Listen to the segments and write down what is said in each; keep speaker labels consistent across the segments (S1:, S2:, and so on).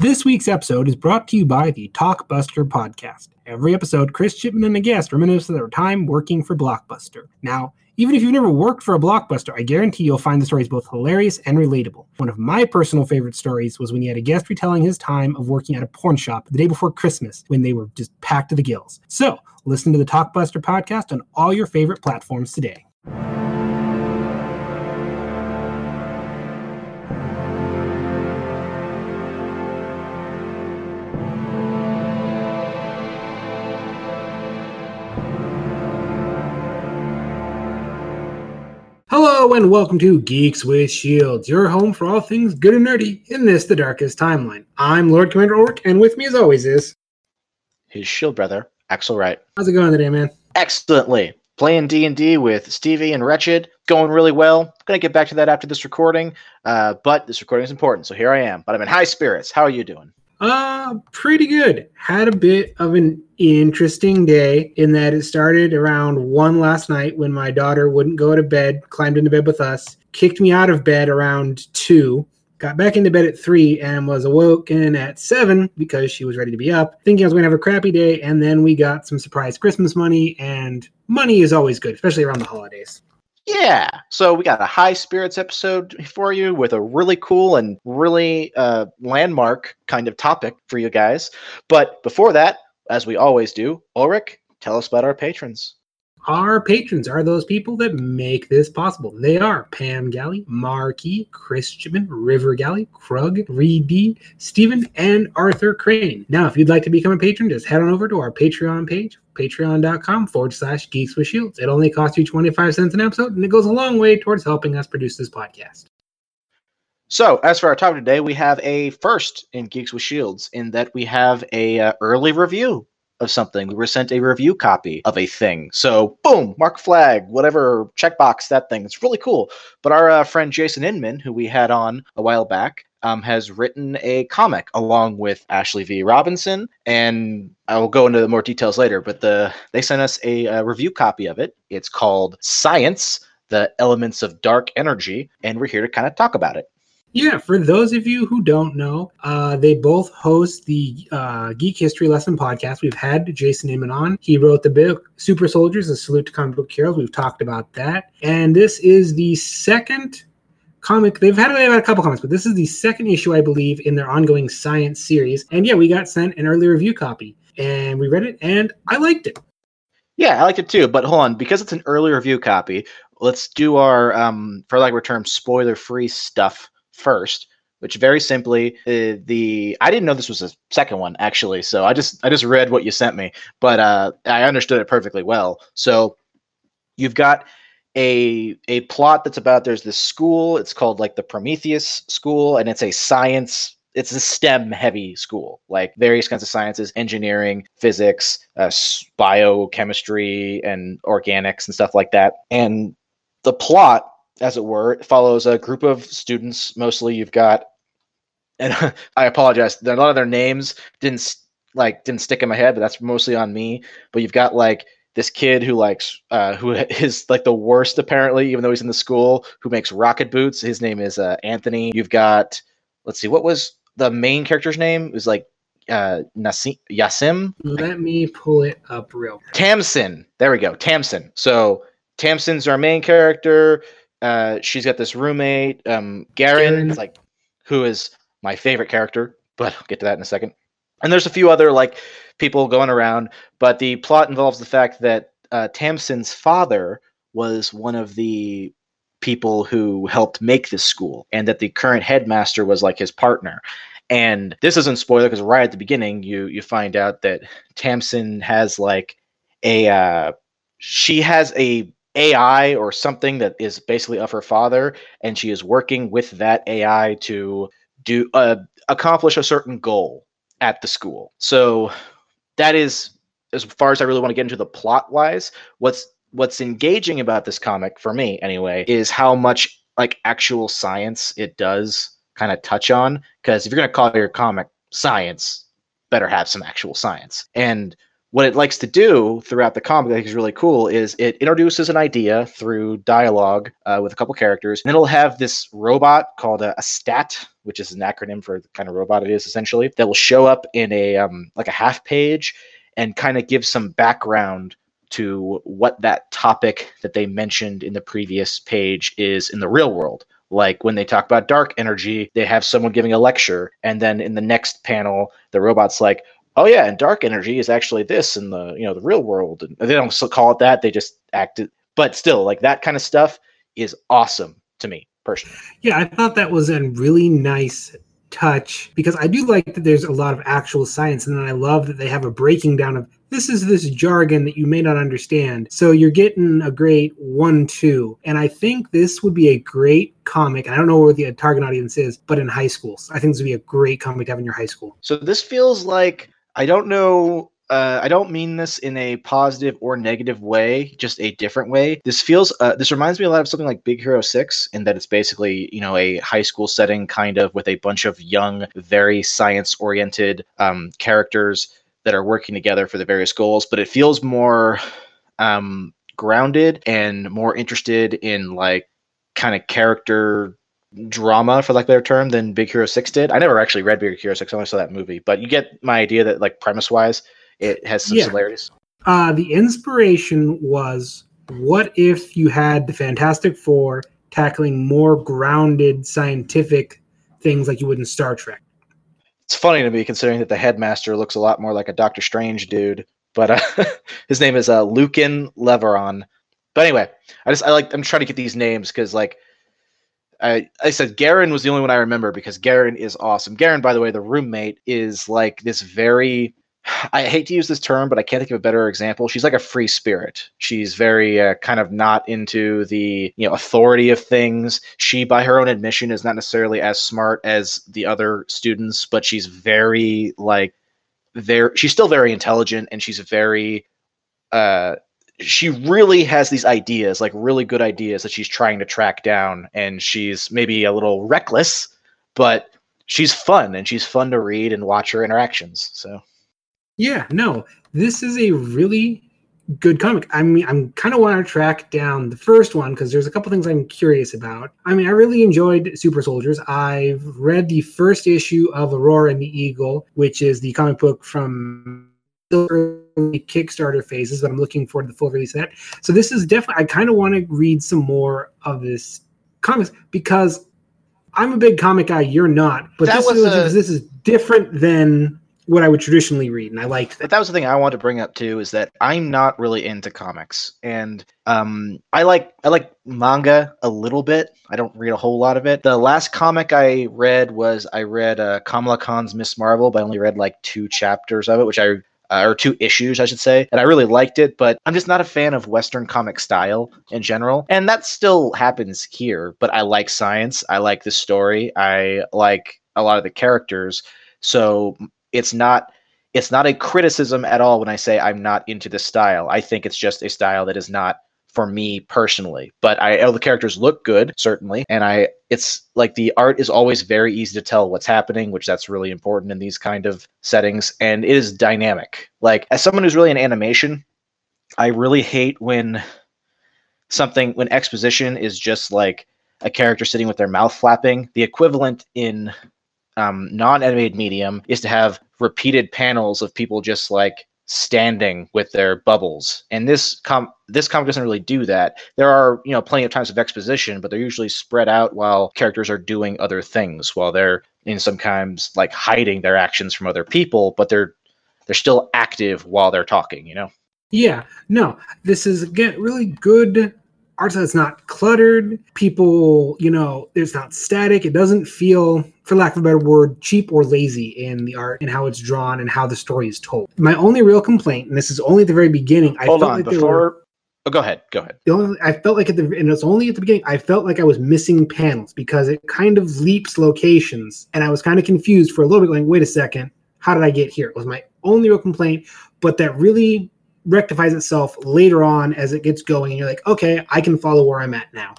S1: This week's episode is brought to you by the Talkbuster podcast. Every episode, Chris Chipman and a guest reminisce of their time working for Blockbuster. Now, even if you've never worked for a blockbuster, I guarantee you'll find the stories both hilarious and relatable. One of my personal favorite stories was when he had a guest retelling his time of working at a porn shop the day before Christmas when they were just packed to the gills. So, listen to the Talkbuster podcast on all your favorite platforms today. Hello and welcome to Geeks with Shields, your home for all things good and nerdy in this, the darkest timeline. I'm Lord Commander Orc, and with me as always is
S2: his shield brother, Axel Wright.
S1: How's it going today, man?
S2: Excellently. Playing D&D with Stevie and Wretched, going really well. Gonna get back to that after this recording, uh, but this recording is important, so here I am. But I'm in high spirits. How are you doing?
S1: Uh, pretty good. Had a bit of an interesting day in that it started around one last night when my daughter wouldn't go to bed, climbed into bed with us, kicked me out of bed around two, got back into bed at three, and was awoken at seven because she was ready to be up, thinking I was going to have a crappy day. And then we got some surprise Christmas money, and money is always good, especially around the holidays.
S2: Yeah. So we got a high spirits episode for you with a really cool and really uh, landmark kind of topic for you guys. But before that, as we always do, Ulrich, tell us about our patrons.
S1: Our patrons are those people that make this possible. They are Pam Galley, Markey, Chris Chipman, River Galley, Krug, Reedy, Stephen, and Arthur Crane. Now, if you'd like to become a patron, just head on over to our Patreon page, patreon.com forward slash geeks with shields. It only costs you 25 cents an episode, and it goes a long way towards helping us produce this podcast.
S2: So, as for our topic today, we have a first in Geeks with Shields in that we have a uh, early review of something. We were sent a review copy of a thing. So, boom, mark flag, whatever, checkbox that thing. It's really cool. But our uh, friend Jason Inman, who we had on a while back, um, has written a comic along with Ashley V. Robinson, and I will go into more details later. But the they sent us a, a review copy of it. It's called Science: The Elements of Dark Energy, and we're here to kind of talk about it.
S1: Yeah, for those of you who don't know, uh, they both host the uh, Geek History Lesson podcast. We've had Jason Inman on. He wrote the book Super Soldiers, A Salute to Comic Book Heroes. We've talked about that. And this is the second comic. They've had, they've had a couple comics, but this is the second issue, I believe, in their ongoing science series. And yeah, we got sent an early review copy and we read it and I liked it.
S2: Yeah, I liked it too. But hold on, because it's an early review copy, let's do our, um, for lack of a term, spoiler free stuff first which very simply uh, the I didn't know this was a second one actually, so I just I just read what you sent me, but uh, I understood it perfectly well. So you've got a a plot that's about there's this school. It's called like the Prometheus School, and it's a science. It's a STEM heavy school, like various kinds of sciences, engineering, physics, uh, biochemistry, and organics and stuff like that. And the plot as it were. It follows a group of students. Mostly, you've got, and I apologize. A lot of their names didn't like didn't stick in my head, but that's mostly on me. But you've got like this kid who likes uh, who is like the worst apparently, even though he's in the school, who makes rocket boots. His name is uh, Anthony. You've got let's see, what was the main character's name? It was like uh Nasim Yasim.
S1: Let me pull it up real. Quick.
S2: Tamsin. There we go. Tamsin. So Tamsin's our main character uh, she's got this roommate, um, Garen, Garen, like who is my favorite character, but I'll get to that in a second. And there's a few other like people going around, but the plot involves the fact that uh, Tamsin's father was one of the people who helped make this school, and that the current headmaster was like his partner. And this isn't spoiler because right at the beginning, you you find out that Tamsin has like a uh, she has a AI or something that is basically of her father, and she is working with that AI to do uh, accomplish a certain goal at the school. So that is as far as I really want to get into the plot wise. What's what's engaging about this comic for me anyway is how much like actual science it does kind of touch on because if you're going to call your comic science better have some actual science and what it likes to do throughout the comic that I think is really cool is it introduces an idea through dialogue uh, with a couple characters, and then it'll have this robot called a, a, stat, which is an acronym for the kind of robot it is essentially, that will show up in a um, like a half page and kind of give some background to what that topic that they mentioned in the previous page is in the real world. Like when they talk about dark energy, they have someone giving a lecture, and then in the next panel, the robot's like, oh yeah, and dark energy is actually this in the you know the real world, and they don't call it that. They just act it, but still, like that kind of stuff is awesome to me personally.
S1: Yeah, I thought that was a really nice touch because I do like that there's a lot of actual science, and then I love that they have a breaking down of this is this jargon that you may not understand. So you're getting a great one two, and I think this would be a great comic. And I don't know where the target audience is, but in high schools, I think this would be a great comic to have in your high school.
S2: So this feels like I don't know. Uh, I don't mean this in a positive or negative way, just a different way. This feels. Uh, this reminds me a lot of something like Big Hero Six, in that it's basically you know a high school setting, kind of with a bunch of young, very science-oriented um, characters that are working together for the various goals. But it feels more um, grounded and more interested in like kind of character drama for like their term than Big Hero Six did. I never actually read Big Hero Six. I only saw that movie, but you get my idea that like premise wise, it has some yeah. similarities.
S1: Uh, the inspiration was what if you had the Fantastic Four tackling more grounded scientific things like you would in Star Trek.
S2: It's funny to me considering that the headmaster looks a lot more like a Doctor Strange dude, but uh, his name is uh, Lucan Leveron. But anyway, I just I like I'm trying to get these names because like I, I said Garen was the only one I remember because Garen is awesome. Garen, by the way, the roommate is like this very. I hate to use this term, but I can't think of a better example. She's like a free spirit. She's very uh, kind of not into the you know authority of things. She, by her own admission, is not necessarily as smart as the other students, but she's very like very. She's still very intelligent, and she's very uh she really has these ideas, like really good ideas that she's trying to track down, and she's maybe a little reckless, but she's fun and she's fun to read and watch her interactions. So,
S1: yeah, no, this is a really good comic. I mean, I'm kind of want to track down the first one because there's a couple things I'm curious about. I mean, I really enjoyed Super Soldiers. I've read the first issue of Aurora and the Eagle, which is the comic book from early Kickstarter phases, but I'm looking forward to the full release of that. So this is definitely I kind of want to read some more of this comics because I'm a big comic guy. You're not, but that this is a, this is different than what I would traditionally read, and I liked
S2: that. But that was the thing I wanted to bring up too is that I'm not really into comics, and um, I like I like manga a little bit. I don't read a whole lot of it. The last comic I read was I read uh, Kamala Khan's Miss Marvel, but I only read like two chapters of it, which I uh, or two issues, I should say, and I really liked it. But I'm just not a fan of Western comic style in general, and that still happens here. But I like science. I like the story. I like a lot of the characters. So it's not it's not a criticism at all when I say I'm not into this style. I think it's just a style that is not for me personally. But I all the characters look good, certainly, and I it's like the art is always very easy to tell what's happening, which that's really important in these kind of settings, and it is dynamic. Like as someone who's really in animation, I really hate when something when exposition is just like a character sitting with their mouth flapping. The equivalent in um, non-animated medium is to have repeated panels of people just like standing with their bubbles. And this com this comic doesn't really do that. There are, you know, plenty of times of exposition, but they're usually spread out while characters are doing other things, while they're in sometimes like hiding their actions from other people, but they're they're still active while they're talking, you know?
S1: Yeah, no, this is again really good art that's not cluttered. People, you know, it's not static. It doesn't feel, for lack of a better word, cheap or lazy in the art and how it's drawn and how the story is told. My only real complaint, and this is only at the very beginning,
S2: I Hold felt on, like before. Were, oh, go ahead. Go ahead.
S1: The only, I felt like at the, and it's only at the beginning, I felt like I was missing panels because it kind of leaps locations, and I was kind of confused for a little bit. Like, wait a second, how did I get here? It was my only real complaint, but that really rectifies itself later on as it gets going and you're like okay i can follow where i'm at now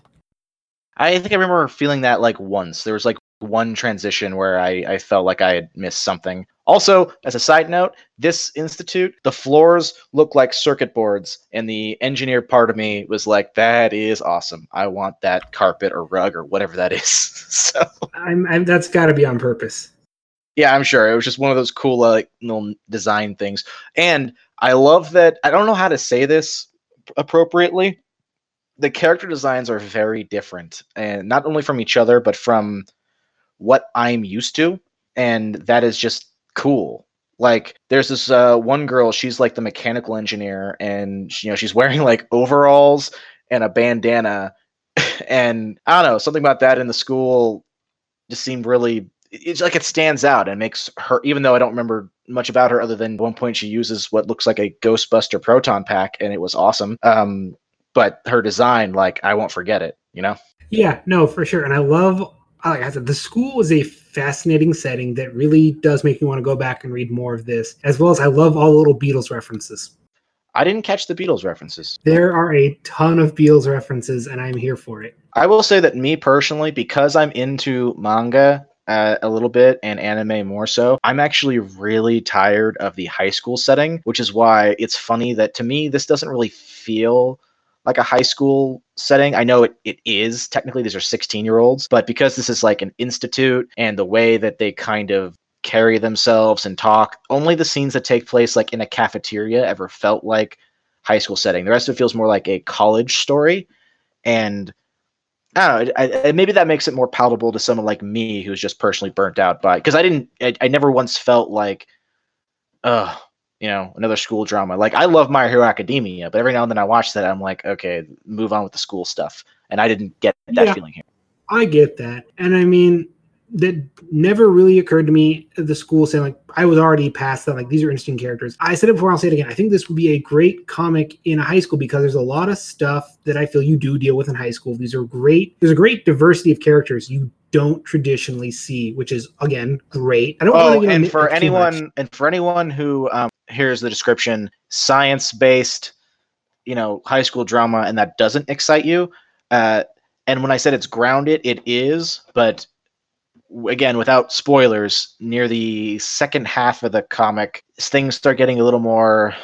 S2: i think i remember feeling that like once there was like one transition where i i felt like i had missed something Also, as a side note, this institute, the floors look like circuit boards, and the engineer part of me was like, "That is awesome. I want that carpet or rug or whatever that is." so
S1: I'm, I'm that's got to be on purpose.
S2: Yeah, I'm sure it was just one of those cool like little design things, and I love that. I don't know how to say this appropriately. The character designs are very different, and not only from each other, but from what I'm used to, and that is just cool. Like there's this uh, one girl, she's like the mechanical engineer, and you know she's wearing like overalls and a bandana, and I don't know something about that in the school just seemed really. It's like it stands out and makes her, even though I don't remember much about her other than one point she uses what looks like a Ghostbuster proton pack, and it was awesome. Um, but her design, like I won't forget it. You know.
S1: Yeah, no, for sure. And I love like I said, the school is a fascinating setting that really does make me want to go back and read more of this, as well as I love all the little Beatles references.
S2: I didn't catch the Beatles references.
S1: There are a ton of Beatles references, and I'm here for it.
S2: I will say that me personally, because I'm into manga uh, a little bit and anime more so, I'm actually really tired of the high school setting, which is why it's funny that to me, this doesn't really feel like a high school setting. I know it, it is technically these are 16 year olds, but because this is like an institute and the way that they kind of carry themselves and talk, only the scenes that take place like in a cafeteria ever felt like high school setting. The rest of it feels more like a college story. And I don't know. I, I, maybe that makes it more palatable to someone like me who's just personally burnt out by because I didn't. I, I never once felt like, uh, you know, another school drama. Like I love My Hero Academia, but every now and then I watch that, I'm like, okay, move on with the school stuff. And I didn't get that yeah, feeling here.
S1: I get that, and I mean, that never really occurred to me. at The school saying like I was already past that. Like these are interesting characters. I said it before. I'll say it again. I think this would be a great comic in a high school because there's a lot of stuff that I feel you do deal with in high school. These are great. There's a great diversity of characters you don't traditionally see, which is again great. I don't.
S2: Oh, and for anyone and for anyone who um, here's the description: science-based, you know, high school drama, and that doesn't excite you. Uh, and when I said it's grounded, it is, but again, without spoilers, near the second half of the comic, things start getting a little more,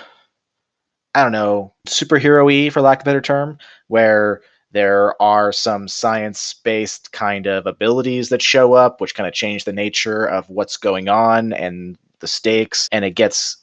S2: I don't know, superhero-y, for lack of a better term, where there are some science-based kind of abilities that show up, which kind of change the nature of what's going on and the stakes, and it gets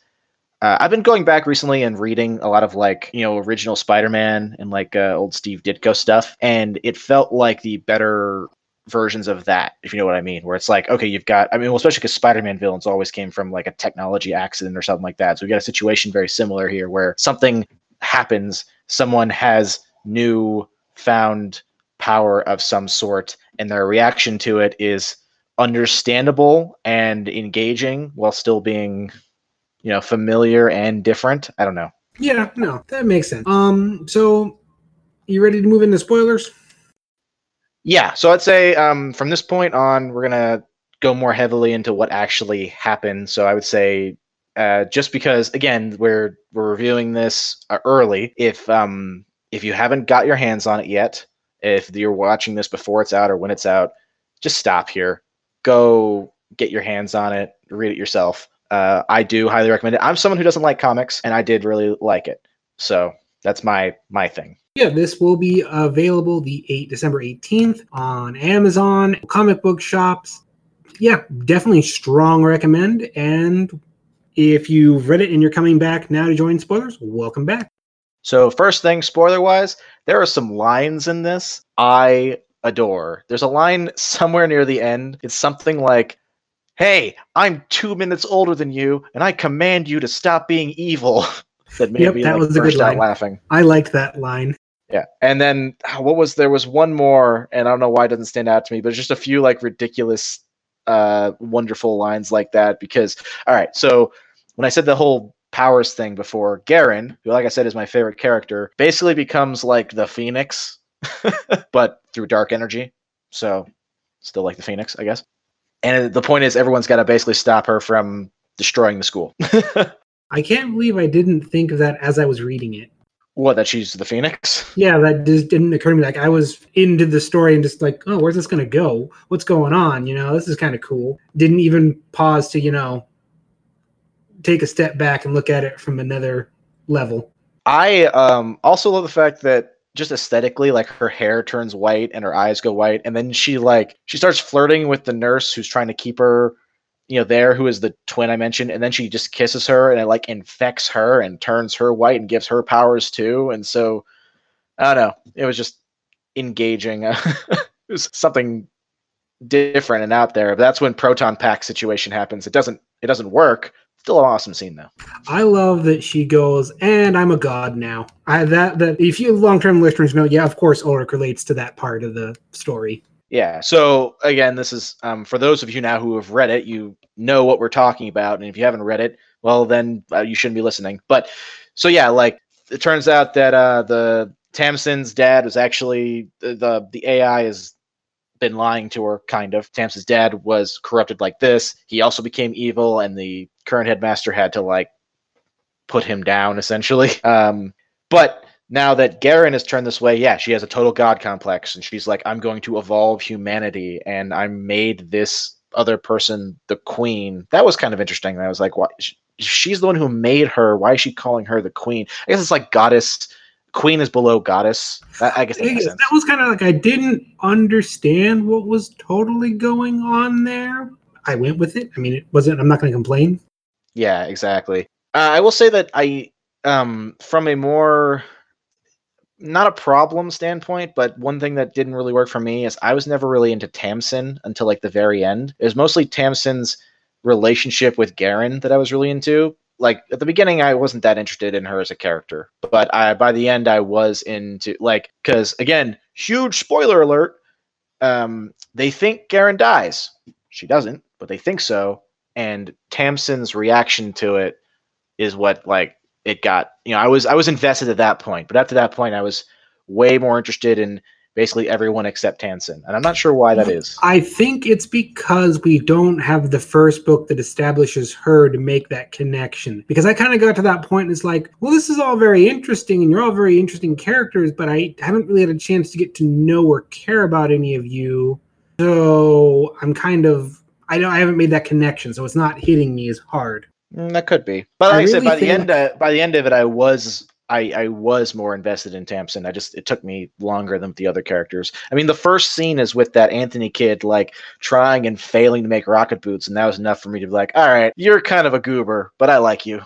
S2: uh, I've been going back recently and reading a lot of like you know original Spider-Man and like uh, old Steve Ditko stuff, and it felt like the better versions of that, if you know what I mean. Where it's like, okay, you've got, I mean, well, especially because Spider-Man villains always came from like a technology accident or something like that. So we've got a situation very similar here where something happens, someone has new found power of some sort, and their reaction to it is understandable and engaging while still being you know familiar and different i don't know
S1: yeah no that makes sense um so you ready to move into spoilers
S2: yeah so i'd say um from this point on we're gonna go more heavily into what actually happened so i would say uh, just because again we're we're reviewing this uh, early if um if you haven't got your hands on it yet if you're watching this before it's out or when it's out just stop here go get your hands on it read it yourself uh, I do highly recommend it. I'm someone who doesn't like comics, and I did really like it. So that's my my thing.
S1: Yeah, this will be available the 8 December 18th on Amazon, comic book shops. Yeah, definitely strong recommend. And if you've read it and you're coming back now to join spoilers, welcome back.
S2: So first thing, spoiler wise, there are some lines in this I adore. There's a line somewhere near the end. It's something like hey, I'm two minutes older than you, and I command you to stop being evil.
S1: that made yep, me that like, was a good line.
S2: laughing.
S1: I liked that line.
S2: Yeah, and then what was there was one more, and I don't know why it doesn't stand out to me, but just a few like ridiculous, uh, wonderful lines like that. Because all right, so when I said the whole powers thing before, Garen, who like I said is my favorite character, basically becomes like the Phoenix, but through dark energy. So still like the Phoenix, I guess and the point is everyone's got to basically stop her from destroying the school.
S1: I can't believe I didn't think of that as I was reading it.
S2: What that she's the phoenix?
S1: Yeah, that just didn't occur to me. Like I was into the story and just like, oh, where's this gonna go? What's going on? You know, this is kind of cool. Didn't even pause to you know take a step back and look at it from another level.
S2: I um, also love the fact that just aesthetically, like her hair turns white and her eyes go white, and then she like she starts flirting with the nurse who's trying to keep her, you know, there who is the twin I mentioned, and then she just kisses her and it like infects her and turns her white and gives her powers too, and so I don't know, it was just engaging. Uh, it was something different and out there. But that's when proton pack situation happens. It doesn't it doesn't work. Still an awesome scene though.
S1: I love that she goes, and I'm a god now. I that that if you long term listeners know, yeah, of course Ulrich relates to that part of the story.
S2: Yeah. So again, this is um, for those of you now who have read it, you know what we're talking about, and if you haven't read it, well, then uh, you shouldn't be listening. But so yeah, like it turns out that uh, the Tamsin's dad was actually the, the AI has been lying to her, kind of. Tamsin's dad was corrupted like this. He also became evil, and the current headmaster had to like put him down essentially. Um, but now that Garen has turned this way, yeah, she has a total god complex, and she's like, I'm going to evolve humanity, and I made this other person the queen. That was kind of interesting. I was like, what? She's the one who made her. Why is she calling her the queen? I guess it's like goddess queen is below goddess. I guess that,
S1: that was kind of like I didn't understand what was totally going on there. I went with it. I mean, it wasn't. I'm not going to complain.
S2: Yeah, exactly. Uh, I will say that I, um, from a more not a problem standpoint, but one thing that didn't really work for me is I was never really into Tamsin until like the very end. It was mostly Tamsin's relationship with Garen that I was really into like at the beginning I wasn't that interested in her as a character, but I by the end I was into like because again, huge spoiler alert. Um, they think Garen dies. She doesn't, but they think so. And Tamsin's reaction to it is what like it got. You know, I was I was invested at that point, but after that point, I was way more interested in basically everyone except Tamsin. And I'm not sure why that is.
S1: I think it's because we don't have the first book that establishes her to make that connection. Because I kind of got to that point and it's like, well, this is all very interesting and you're all very interesting characters, but I haven't really had a chance to get to know or care about any of you. So I'm kind of I don't I haven't made that connection, so it's not hitting me as hard.
S2: Mm, that could be, but like I, I really said, by the end, uh, by the end of it, I was I, I was more invested in Tamsin. I just it took me longer than the other characters. I mean, the first scene is with that Anthony kid like trying and failing to make rocket boots, and that was enough for me to be like, all right, you're kind of a goober, but I like you.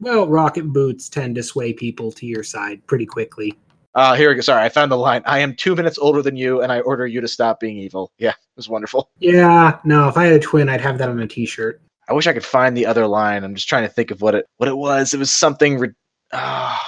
S1: Well, rocket boots tend to sway people to your side pretty quickly.
S2: Uh, here we go. Sorry, I found the line. I am two minutes older than you, and I order you to stop being evil. Yeah, it was wonderful.
S1: Yeah, no, if I had a twin, I'd have that on a T-shirt.
S2: I wish I could find the other line. I'm just trying to think of what it what it was. It was something. Re- oh,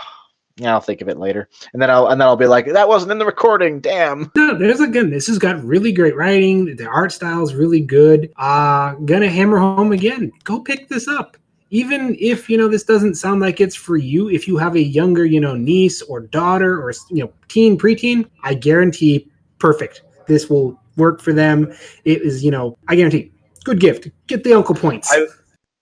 S2: I'll think of it later, and then I'll and then I'll be like, that wasn't in the recording. Damn.
S1: No, there's again. This has got really great writing. The art style is really good. Uh gonna hammer home again. Go pick this up. Even if you know this doesn't sound like it's for you, if you have a younger, you know, niece or daughter or you know, teen, preteen, I guarantee perfect. This will work for them. It is, you know, I guarantee good gift. Get the uncle points.
S2: I,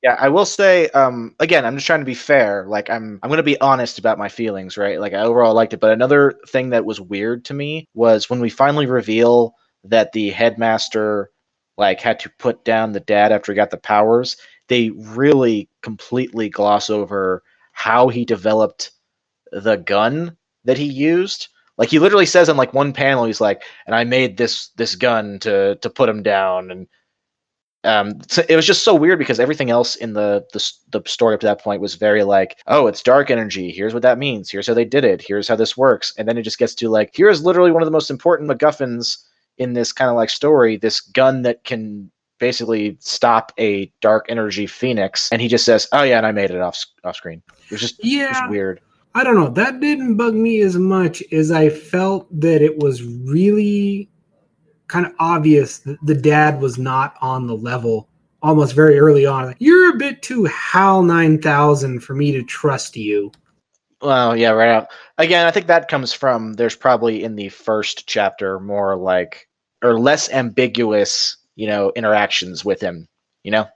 S2: yeah, I will say, um, again, I'm just trying to be fair. Like, I'm, I'm to be honest about my feelings, right? Like, I overall liked it, but another thing that was weird to me was when we finally reveal that the headmaster, like, had to put down the dad after he got the powers. They really completely gloss over how he developed the gun that he used. Like, he literally says in like one panel, he's like, "And I made this this gun to to put him down," and um, so it was just so weird because everything else in the, the the story up to that point was very like, oh, it's dark energy. Here's what that means. Here's how they did it. Here's how this works. And then it just gets to like, here's literally one of the most important MacGuffins in this kind of like story. This gun that can basically stop a dark energy phoenix. And he just says, oh yeah, and I made it off off screen. It was just yeah. It was weird.
S1: I don't know. That didn't bug me as much as I felt that it was really kind of obvious that the dad was not on the level almost very early on. Like, You're a bit too HAL 9000 for me to trust you.
S2: Well, yeah, right out. Again, I think that comes from there's probably in the first chapter more like or less ambiguous, you know, interactions with him, you know?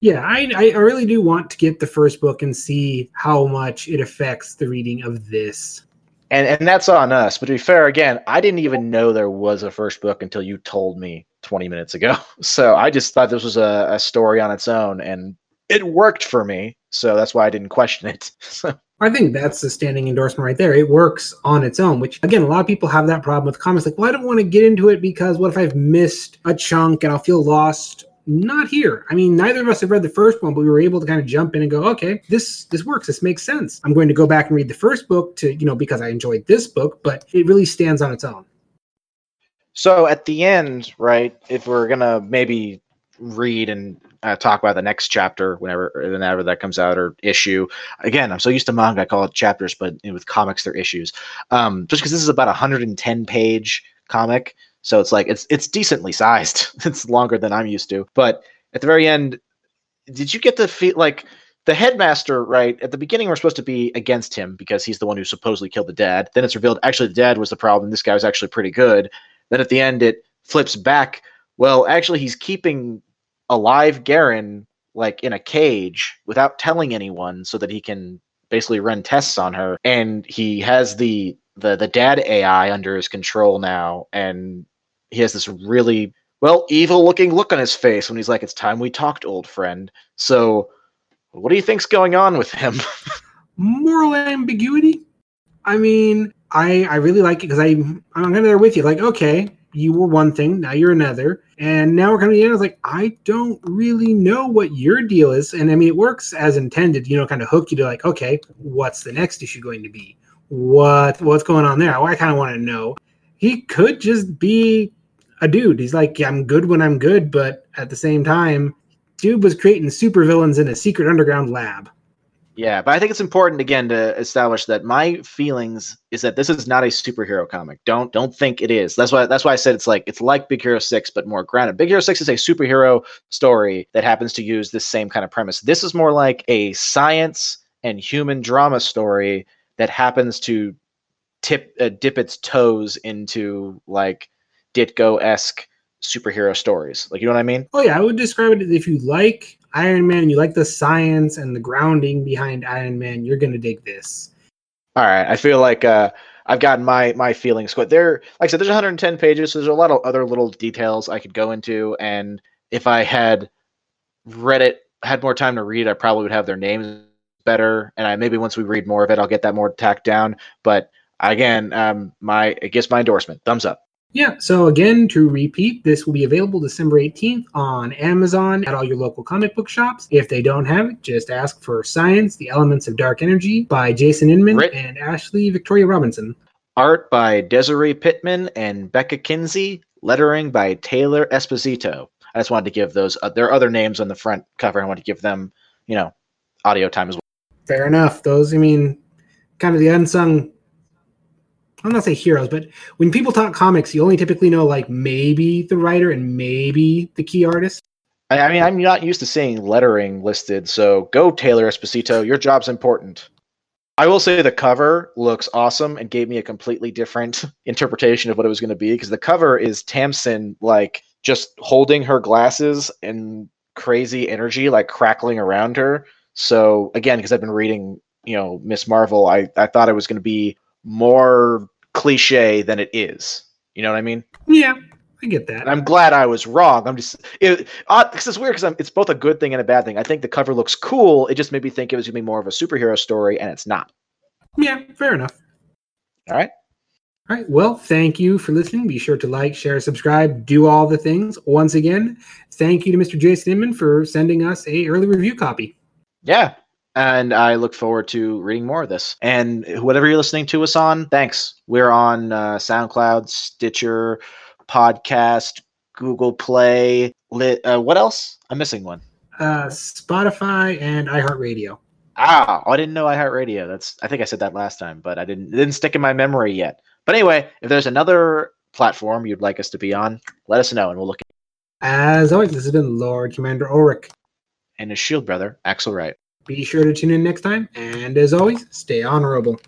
S1: Yeah, I, I really do want to get the first book and see how much it affects the reading of this
S2: and and that's on us. But to be fair, again, I didn't even know there was a first book until you told me 20 minutes ago. So I just thought this was a, a story on its own, and it worked for me, so that's why I didn't question it.
S1: I think that's the standing endorsement right there. It works on its own, which again, a lot of people have that problem with comics. Like, well, I don't want to get into it because what if I've missed a chunk and I'll feel lost? Not here. I mean, neither of us have read the first one, but we were able to kind of jump in and go, okay, this this works. This makes sense. I'm going to go back and read the first book to, you know, because I enjoyed this book, but it really stands on its own.
S2: So at the end, right, if we're gonna maybe read and uh, talk about the next chapter whenever whenever that comes out or issue. Again, I'm so used to manga, I call it chapters, but with comics, they're issues. Um, just because this is about a 110 page comic, so it's like it's it's decently sized. it's longer than I'm used to. But at the very end, did you get the feel like the headmaster? Right at the beginning, we're supposed to be against him because he's the one who supposedly killed the dad. Then it's revealed actually the dad was the problem. This guy was actually pretty good. Then at the end, it flips back. Well, actually, he's keeping alive Garen like in a cage without telling anyone so that he can basically run tests on her and he has the the the dad AI under his control now and he has this really well evil looking look on his face when he's like it's time we talked old friend so what do you think's going on with him
S1: moral ambiguity i mean i i really like it because i i'm kind of there with you like okay you were one thing, now you're another. And now we're coming to the end. It's like, I don't really know what your deal is. And I mean, it works as intended, you know, kind of hook you to like, okay, what's the next issue going to be? What what's going on there? I kind of want to know. He could just be a dude. He's like, yeah, I'm good when I'm good, but at the same time, dude was creating supervillains in a secret underground lab.
S2: Yeah, but I think it's important again to establish that my feelings is that this is not a superhero comic. Don't don't think it is. That's why that's why I said it's like it's like Big Hero 6 but more grounded. Big Hero 6 is a superhero story that happens to use this same kind of premise. This is more like a science and human drama story that happens to tip uh, dip its toes into like Ditko-esque superhero stories. Like you know what I mean?
S1: Oh yeah, I would describe it if you like Iron Man you like the science and the grounding behind Iron Man, you're gonna dig this.
S2: All right, I feel like uh, I've gotten my my feelings. But there, like I said, there's 110 pages, so there's a lot of other little details I could go into. And if I had read it, had more time to read, I probably would have their names better. And I maybe once we read more of it, I'll get that more tacked down. But again, um, my it gets my endorsement. Thumbs up.
S1: Yeah, so again, to repeat, this will be available December 18th on Amazon at all your local comic book shops. If they don't have it, just ask for Science, The Elements of Dark Energy by Jason Inman and Ashley Victoria Robinson.
S2: Art by Desiree Pittman and Becka Kinzie. Lettering by Taylor Esposito. I just wanted to give those, uh, there are other names on the front cover. I want to give them, you know, audio time as well.
S1: Fair enough. Those, I mean, kind of the unsung I'm not say heroes, but when people talk comics, you only typically know like maybe the writer and maybe the key artist.
S2: I, mean, I'm not used to seeing lettering listed, so go Taylor Esposito. Your job's important. I will say the cover looks awesome and gave me a completely different interpretation of what it was going to be because the cover is Tamsin like just holding her glasses and crazy energy like crackling around her. So again, because I've been reading, you know, Miss Marvel, I, I thought it was going to be more cliche than it is. You know what I mean?
S1: Yeah, I get that.
S2: And I'm glad I was wrong. I'm just it, uh, it's weird because it's both a good thing and a bad thing. I think the cover looks cool. It just made me think it was gonna be more of a superhero story, and it's not.
S1: Yeah, fair enough.
S2: All right.
S1: All right. Well, thank you for listening. Be sure to like, share, subscribe, do all the things. Once again, thank you to Mr. Jason Inman for sending us a early review copy.
S2: Yeah, and I look forward to reading more of this. And whatever you're listening to us on, thanks. We're on uh, SoundCloud, Stitcher, Podcast, Google Play. Lit, uh, what else? I'm missing one.
S1: Uh, Spotify and iHeartRadio.
S2: Ah, I didn't know iHeartRadio. That's I think I said that last time, but I didn't it didn't stick in my memory yet. But anyway, if there's another platform you'd like us to be on, let us know and we'll look.
S1: As always, this has been Lord Commander Ulrich
S2: and his shield brother Axel Wright.
S1: Be sure to tune in next time, and as always, stay honorable.